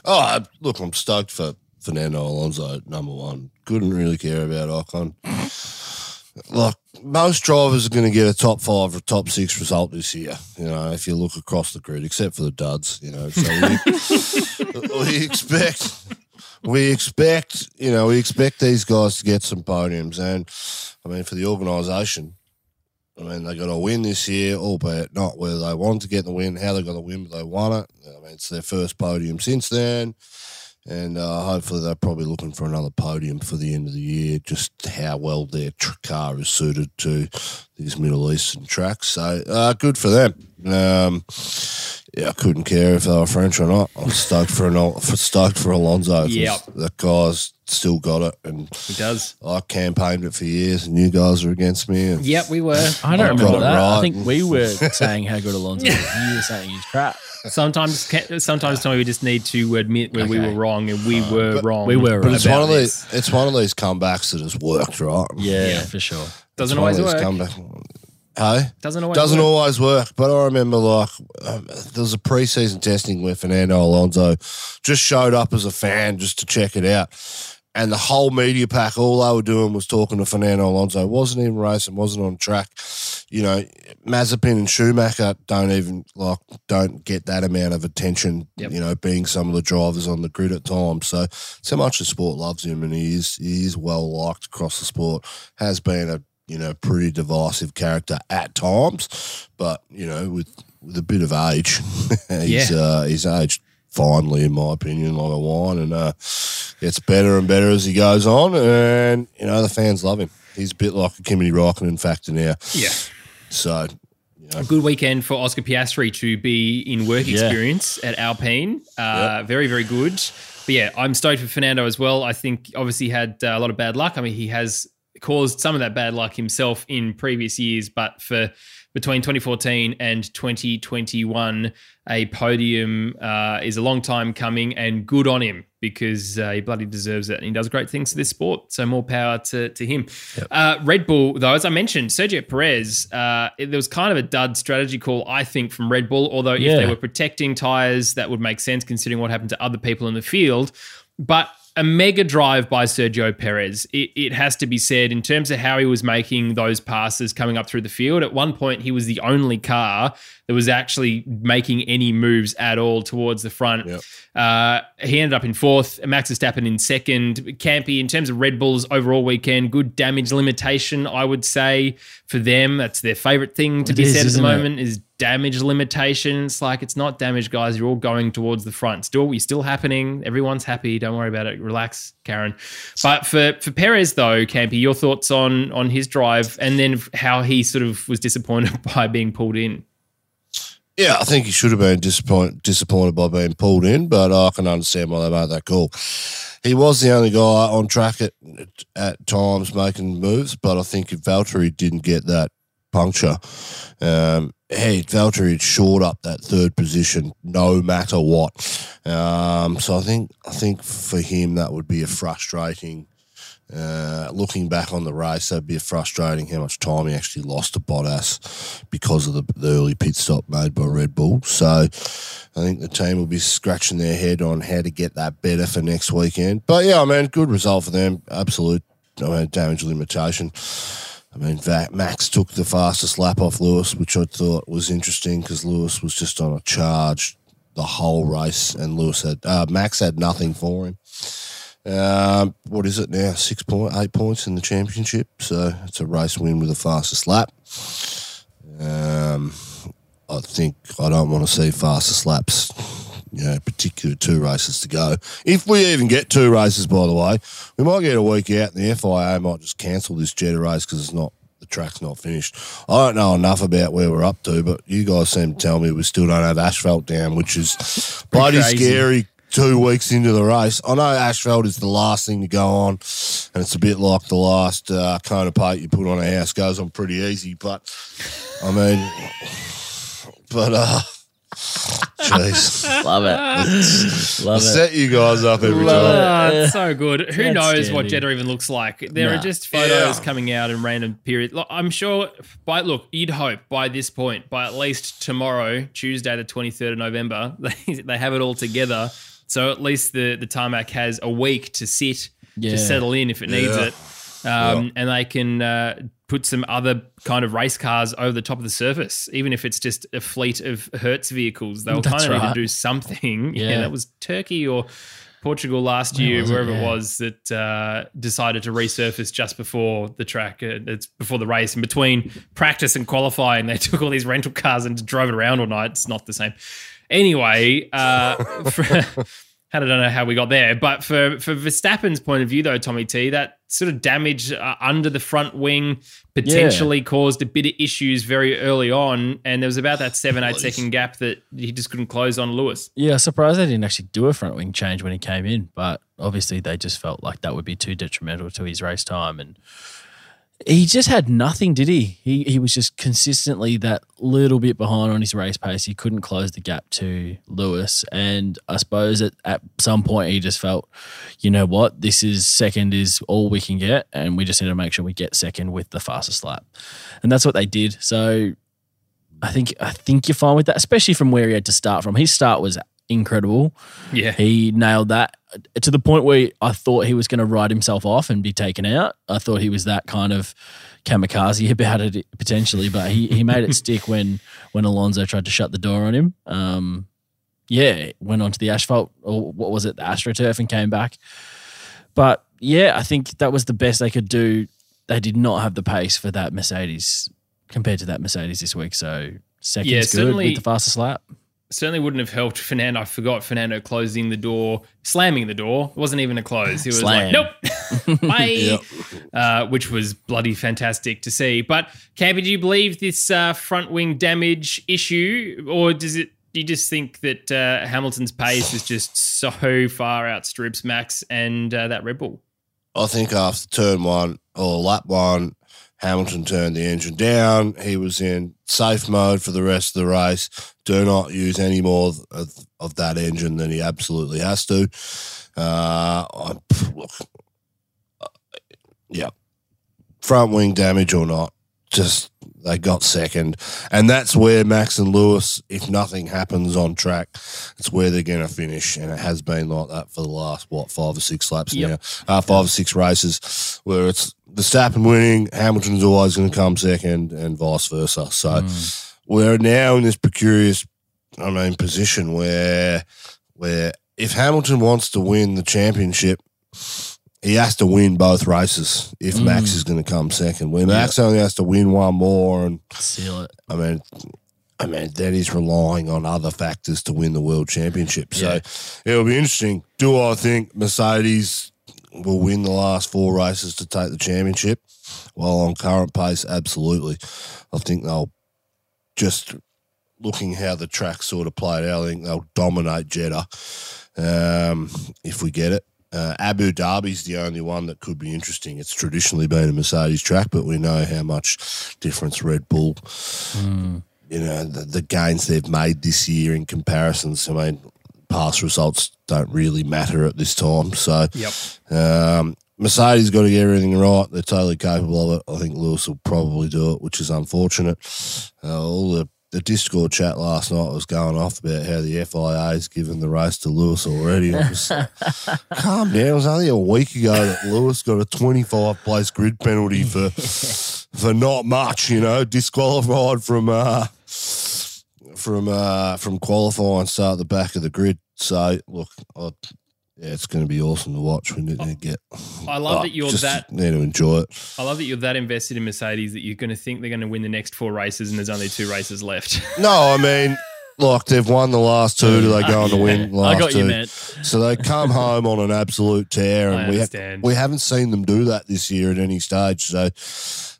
Oh, I- look, I'm stoked for Fernando Alonso, number one. Couldn't really care about Ocon. Like, most drivers are going to get a top five or top six result this year, you know, if you look across the grid, except for the duds, you know. So we, we expect, we expect, you know, we expect these guys to get some podiums. And, I mean, for the organisation, I mean, they got a win this year, albeit not where they wanted to get the win, how they got the win, but they won it. I mean, it's their first podium since then. And uh, hopefully they're probably looking for another podium for the end of the year, just how well their tr- car is suited to these Middle Eastern tracks. So uh, good for them. Um, yeah, I couldn't care if they were French or not. I'm stoked for an for stoked for Alonso. Yep. the guy's still got it, and He does. I campaigned it for years, and you guys are against me. And Yep, we were. I don't I've remember it that. I think we were saying how good Alonso was. You were saying he's crap. Sometimes, sometimes, Tommy, we just need to admit where we were wrong, and we were wrong. we were But it's one of this. these. It's one of these comebacks that has worked, right? Yeah, Yeah. for sure. Doesn't It's one of always these work. Comeback. Hey, Doesn't always. doesn't work. always work. But I remember like um, there was a preseason testing where Fernando Alonso just showed up as a fan just to check it out. And the whole media pack, all they were doing was talking to Fernando Alonso. wasn't even racing, wasn't on track. You know, Mazepin and Schumacher don't even like don't get that amount of attention. Yep. You know, being some of the drivers on the grid at times. So so much the sport loves him, and he is he is well liked across the sport. Has been a you know pretty divisive character at times, but you know with with a bit of age, he's Yeah. uh, he's aged finely, in my opinion, like a wine, and uh, gets better and better as he goes on. And you know the fans love him. He's a bit like a Kimi Raikkonen factor now. Yeah. So A good weekend for Oscar Piastri to be in work Yeah. experience at Alpine. Uh, Very, very good. But yeah, I'm stoked for Fernando as well. I think obviously he had uh, a lot of bad luck. I mean, he has caused some of that bad luck himself in previous years, but for between 2014 and 2021, a podium uh, is a long time coming and good on him because uh, he bloody deserves it and he does great things to this sport. So more power to, to him. Uh, Red Bull, though, as I mentioned, Sergio Perez, uh, it- there was kind of a dud strategy call, I think, from Red Bull. Although if Yeah. they were protecting tyres, that would make sense considering what happened to other people in the field. But a mega drive by Sergio Perez. It, it has to be said in terms of how he was making those passes coming up through the field. At one point, he was the only car that was actually making any moves at all towards the front. Yep. Uh, he ended up in fourth. Max Verstappen in second. Campy, in terms of Red Bull's overall weekend, good damage limitation, I would say for them. That's their favorite thing to It be is, said at the moment is damage limitation. It's like it's not damage, guys. You're all going towards the front. Still, we still happening. Everyone's happy. Don't worry about it. Relax, Karen. But for for Perez though, Campy, your thoughts on on his drive and then how he sort of was disappointed by being pulled in. Yeah, I think he should have been disappointed disappointed by being pulled in, but I can understand why they made that call. He was the only guy on track at at times making moves, but I think if Valtteri didn't get that puncture, um, hey, Valtteri shored up that third position no matter what. Um, so I think I think for him that would be a frustrating. Uh, looking back on the race, that'd be frustrating how much time he actually lost to Bottas because of the, the early pit stop made by Red Bull. So I think the team will be scratching their head on how to get that better for next weekend. But yeah, I mean, good result for them. Absolute I mean, damage limitation. I mean, Max took the fastest lap off Lewis, which I thought was interesting because Lewis was just on a charge the whole race, and Lewis had uh, Max had nothing for him. Um, what is it now? Six point, eight points in the championship. So it's a race win with the fastest lap. Um, I think I don't want to see fastest laps. You know, particular two races to go. If we even get two races, by the way, we might get a week out, and the FIA might just cancel this Jeddah race because it's not the track's not finished. I don't know enough about where we're up to, but you guys seem to tell me we still don't have asphalt down, which is bloody crazy. scary. Two weeks into the race, I know asphalt is the last thing to go on, and it's a bit like the last uh, cone of paint you put on a house goes on pretty easy. But I mean, but uh, jeez, Love it. Love it. set you guys up every Love time. it. It's so good. Who That's knows what standing. Jeddah even looks like? There are just photos Yeah. coming out in random periods. Look, I'm sure by look, you'd hope by this point, by at least tomorrow, Tuesday the 23rd of November, they, they have it all together. So at least the the tarmac has a week to sit Yeah. to settle in if it needs Yeah. it, um, and they can uh, put some other kind of race cars over the top of the surface, even if it's just a fleet of Hertz vehicles. They'll That's kind of need to do something. Yeah, Yeah. that was Turkey or Portugal last year, it? wherever it, was, that uh, decided to resurface just before the track. Uh, it's before the race, in between practice and qualifying, they took all these rental cars and drove it around all night. It's not the same. Anyway, uh, I don't know how we got there, but for for Verstappen's point of view, though, Tommy T, that sort of damage uh, under the front wing potentially caused a bit of issues very early on, and there was about that seven eight second gap that he just couldn't close on Lewis. Yeah, surprised they didn't actually do a front wing change when he came in, but obviously they just felt like that would be too detrimental to his race time and he just had nothing, did he? He he was just consistently that little bit behind on his race pace. He couldn't close the gap to Lewis, and I suppose at, at some point he just felt, you know what, this is second is all we can get, and we just need to make sure we get second with the fastest lap, and that's what they did. So I think I think you're fine with that, especially from where he had to start from. His start was incredible. Yeah, He nailed that to the point where I thought he was going to ride himself off and be taken out. I thought he was that kind of kamikaze about it potentially, but he, he made it stick when when Alonso tried to shut the door on him. Um, yeah, went onto the asphalt or what was it, the AstroTurf, and came back. But yeah, I think that was the best they could do. They did not have the pace for that Mercedes compared to that Mercedes this week. So second's Yeah, good with the fastest lap. Certainly wouldn't have helped Fernando. I forgot Fernando closing the door, slamming the door. It wasn't even a close. He was Slam. like, nope, bye, Yep. uh, which was bloody fantastic to see. But, Campy, do you believe this uh, front wing damage issue, or does it? Do you just think that uh, Hamilton's pace is just so far outstrips Max and uh, that Red Bull? I think after turn one or lap one, Hamilton turned the engine down. He was in safe mode for the rest of the race. Do not use any more of, of that engine than he absolutely has to. Uh, look, uh, yeah, front wing damage or not, just they got second, and that's where Max and Lewis, if nothing happens on track, it's where they're going to finish, and it has been like that for the last what five or six laps Yep. now, uh, five or six races where it's the Verstappen winning, Hamilton's always going to come second, and vice versa. So we're now in this precarious, I mean, position where where if Hamilton wants to win the championship, he has to win both races if Max is going to come second. Where Max only has to win one more, and Seal it. I mean, I mean, then he's relying on other factors to win the world championship. So it'll be interesting. Do I think Mercedes will win the last four races to take the championship? Well, on current pace, absolutely. I think they'll just looking how the track sort of played out. I think they'll dominate Jeddah um, if we get it. Uh, Abu Dhabi's the only one that could be interesting. It's traditionally been a Mercedes track, but we know how much difference Red Bull you know, the, the gains they've made this year in comparisons. I mean, past results don't really matter at this time. So, Yep. um, Mercedes got to get everything right. They're totally capable of it. I think Lewis will probably do it, which is unfortunate. Uh, all the, the Discord chat last night was going off about how the FIA has given the race to Lewis already. It was, calm down. It was only a week ago that Lewis got a 25 place grid penalty for for not much, you know, disqualified from uh, from uh, from qualifying, start at the back of the grid. So look, I, Yeah, it's going to be awesome to watch. when need to get. I love oh, that you're that. Need to enjoy it. I love that you're that invested in Mercedes that you're going to think they're going to win the next four races, and there's only two races left. No, I mean, like they've won the last two. Do they go on to win? the I Last got two? you, man. So they come home on an absolute tear, I and we ha- we haven't seen them do that this year at any stage. So,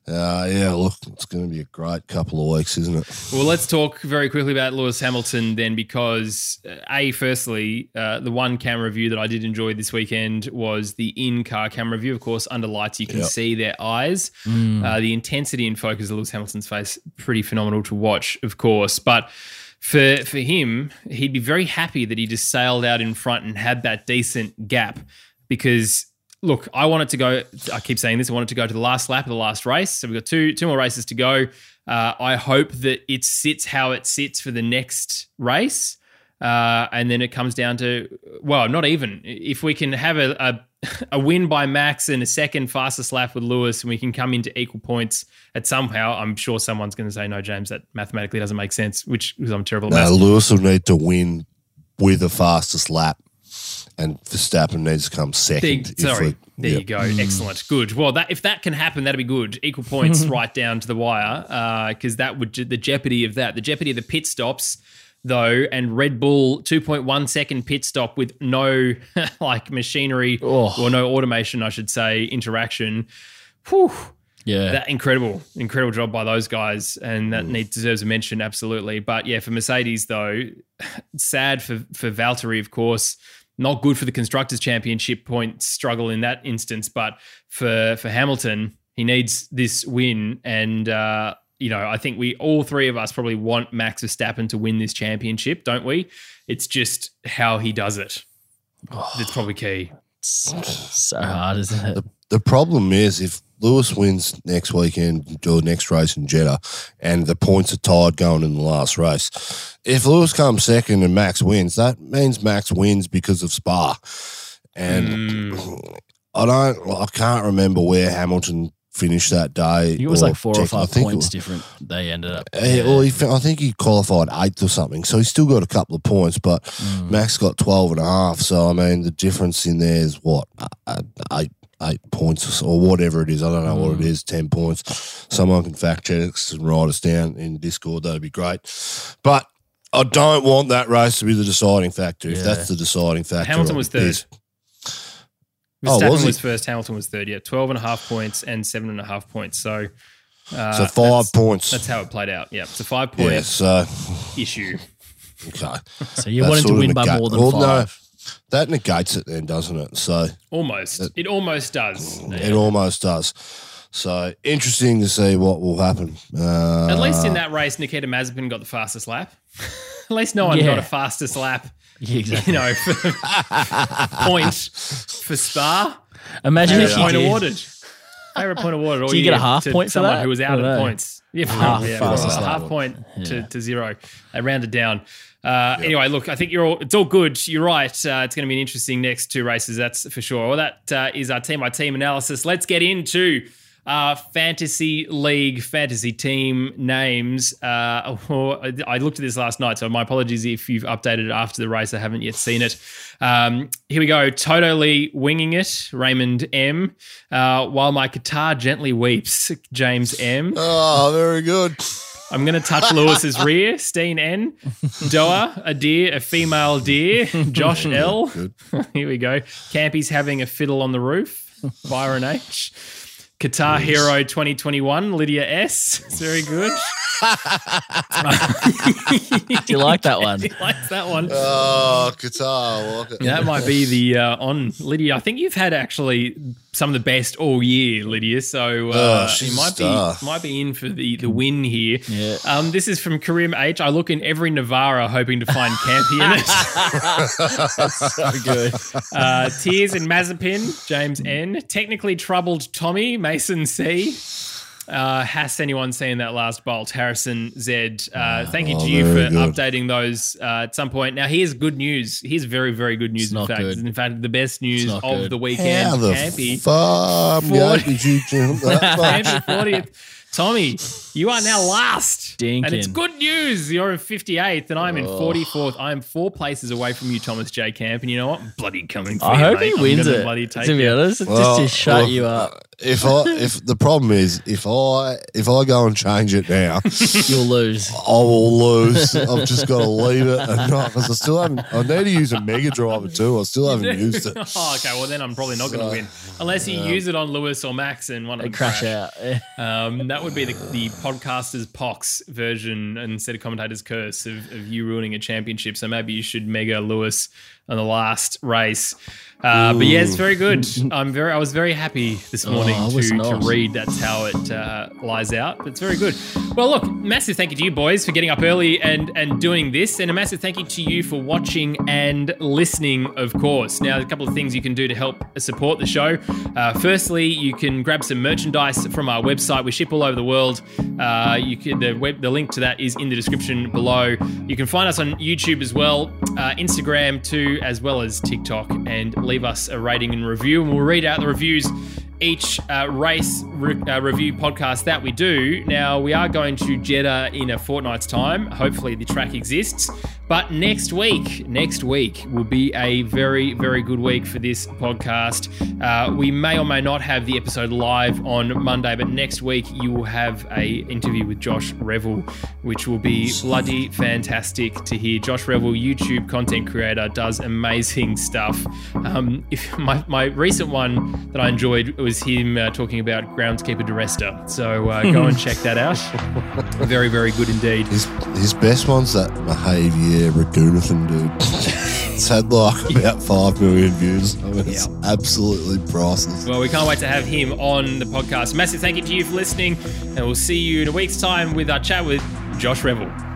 uh, yeah, look, it's going to be a great couple of weeks, isn't it? Well, let's talk very quickly about Lewis Hamilton then, because uh, a firstly, uh, the one camera view that I did enjoy this weekend was the in-car camera view. Of course, under lights you can Yep. see their eyes. Uh, the intensity and focus of Lewis Hamilton's face pretty phenomenal to watch, of course, but. For for him, he'd be very happy that he just sailed out in front and had that decent gap because look, I wanted to go. I keep saying this. I wanted to go to the last lap of the last race. So we've got two two more races to go. Uh, I hope that it sits how it sits for the next race, uh, and then it comes down to well, not even if we can have a, a a win by Max and a second fastest lap with Lewis, and we can come into equal points at somehow. I'm sure someone's going to say no, James. That mathematically doesn't make sense. Which because I'm terrible at. Lewis will need to win with the fastest lap, and Verstappen needs to come second. if sorry, we- there yeah. you go. Excellent, good. Well, that if that can happen, that'd be good. Equal points right down to the wire, uh, because that would the jeopardy of that, the jeopardy of the pit stops, though, and Red Bull two point one second pit stop with no like machinery Oh. or no automation, I should say, interaction. Whew, Yeah. that incredible, incredible job by those guys, and that mm. need deserves a mention absolutely. But yeah, for Mercedes though, sad for for Valtteri, of course. Not good for the constructors' championship point struggle in that instance, but for for Hamilton, he needs this win, and uh, you know I think we all three of us probably want Max Verstappen to win this championship, don't we? It's just how he does it. That's probably key. It's so hard, isn't it? The, the problem is if Lewis wins next weekend or next race in Jeddah and the points are tied going in the last race, if Lewis comes second and Max wins, that means Max wins because of Spa. And Mm. I don't, I can't remember where Hamilton finished that day. I it was like four or five points was- different. They ended up. Yeah, well, he, I think he qualified eighth or something. So he's still got a couple of points, but Mm. Max got 12 and a half. So, I mean, the difference in there is what? Uh, eight, eight points or, whatever it is. I don't know what it is, 10 points. Someone can fact check us and write us down in Discord. That'd be great. But I don't want that race to be the deciding factor. If Yeah. that's the deciding factor, Hamilton was third. Verstappen Oh, was was, first, Hamilton was third. Yeah, 12 and a half points and seven and a half points. So, uh, So five that's, points. That's how it played out. Yeah, it's a five point yeah, so, issue. okay. So you That wanted to win by negate- more than well, no, five. That negates it then, doesn't it? So, Almost. it almost does. It almost does. So interesting to see what will happen. Uh, At least in that race, Nikita Mazepin got the fastest lap. At least no one Yeah. got a fastest lap, Yeah, exactly. you know, for point for Spa. Imagine if you point did. awarded. Favorite point awarded. all Do you get a half to point for someone that? who was out of know. points. Yeah, Half yeah, fastest well, lap. half point to, to zero. They rounded down. Uh, Anyway, look, I think you're all. It's all good. You're right. Uh, it's going to be an interesting next two races. That's for sure. Well, that uh, is our team by team analysis. Let's get into uh, fantasy league, fantasy team names. Uh, I looked at this last night, so my apologies if you've updated it after the race. I haven't yet seen it. Um, here we go. Totally winging it, Raymond M. Uh, while my guitar gently weeps, James M. Oh, very good. I'm going to touch Lewis's rear, Steen N. Doa, a deer, a female deer. Josh L. Here we go. Campy's having a fiddle on the roof. Byron H. Qatar Hero 2021, Lydia S. It's very good. Do you like that one? he likes that one. Oh, Qatar. I that might be the uh, on Lydia. I think you've had actually some of the best all year, Lydia. So uh, Oh, she's you a might star. be might be in for the, the win here. Yeah. Um, this is from Karim H. I look in every Navara hoping to find Campy in it. so good. Uh, Tears in Mazepin, James N. Technically troubled Tommy, Mason C. Uh, has anyone seen that last bolt? Harrison Z. Uh, thank you Oh, to you for good. updating those uh, at some point. Now, here's good news. Here's very, very good news. It's in fact, good. in fact, the best news of good. the weekend. How the Campy. fuck Forty- did you jump that much? 40th. Tommy, you are now last. And it's good news. You're in 58th and I'm in 44th. I'm four places away from you, Thomas J. Camp. And you know what? I'm bloody coming for I you, hope mate. he I'm wins gonna it. Bloody To be it. honest, just Well, to shut look, you up, If I if the problem is if I if I go and change it now, you'll lose. I will lose. I've just got to leave it and not because I still haven't. I need to use a Mega Driver too. I still haven't used it. oh, okay. Well, then I'm probably not going to So, win unless you use it on Lewis or Max and one of They them crash out. Um, that would be the, the podcaster's pox version instead of commentator's curse of, of you ruining a championship. So maybe you should mega Lewis on the last race. Uh, but yeah, it's very good. I'm very. I was very happy this morning Oh, to, to read. That's how it uh, lies out. But it's very good. Well, look, massive thank you to you boys for getting up early and and doing this, and a massive thank you to you for watching and listening. Of course. Now, a couple of things you can do to help support the show. Uh, firstly, you can grab some merchandise from our website. We ship all over the world. Uh, you can the web the link to that is in the description below. You can find us on YouTube as well, uh, Instagram too, as well as TikTok, and leave us a rating and review, and we'll read out the reviews each uh, race re- uh, review podcast that we do. Now, we are going to Jeddah in a fortnight's time. Hopefully, the track exists. But next week, next week will be a very, very good week for this podcast. Uh, we may or may not have the episode live on Monday, but next week you will have a interview with Josh Revell, which will be bloody fantastic to hear. Josh Revell, YouTube content creator, does amazing stuff. Um, if my, my recent one that I enjoyed was him uh, talking about groundskeeper Duresta. So uh, go and check that out. very, very good indeed. His his best one's that behaviour Ragunathan dude. it's had like about five million views. I mean, it's absolutely priceless. Well, we can't wait to have him on the podcast. Massive thank you to you for listening, and we'll see you in a week's time with our chat with Josh Revell.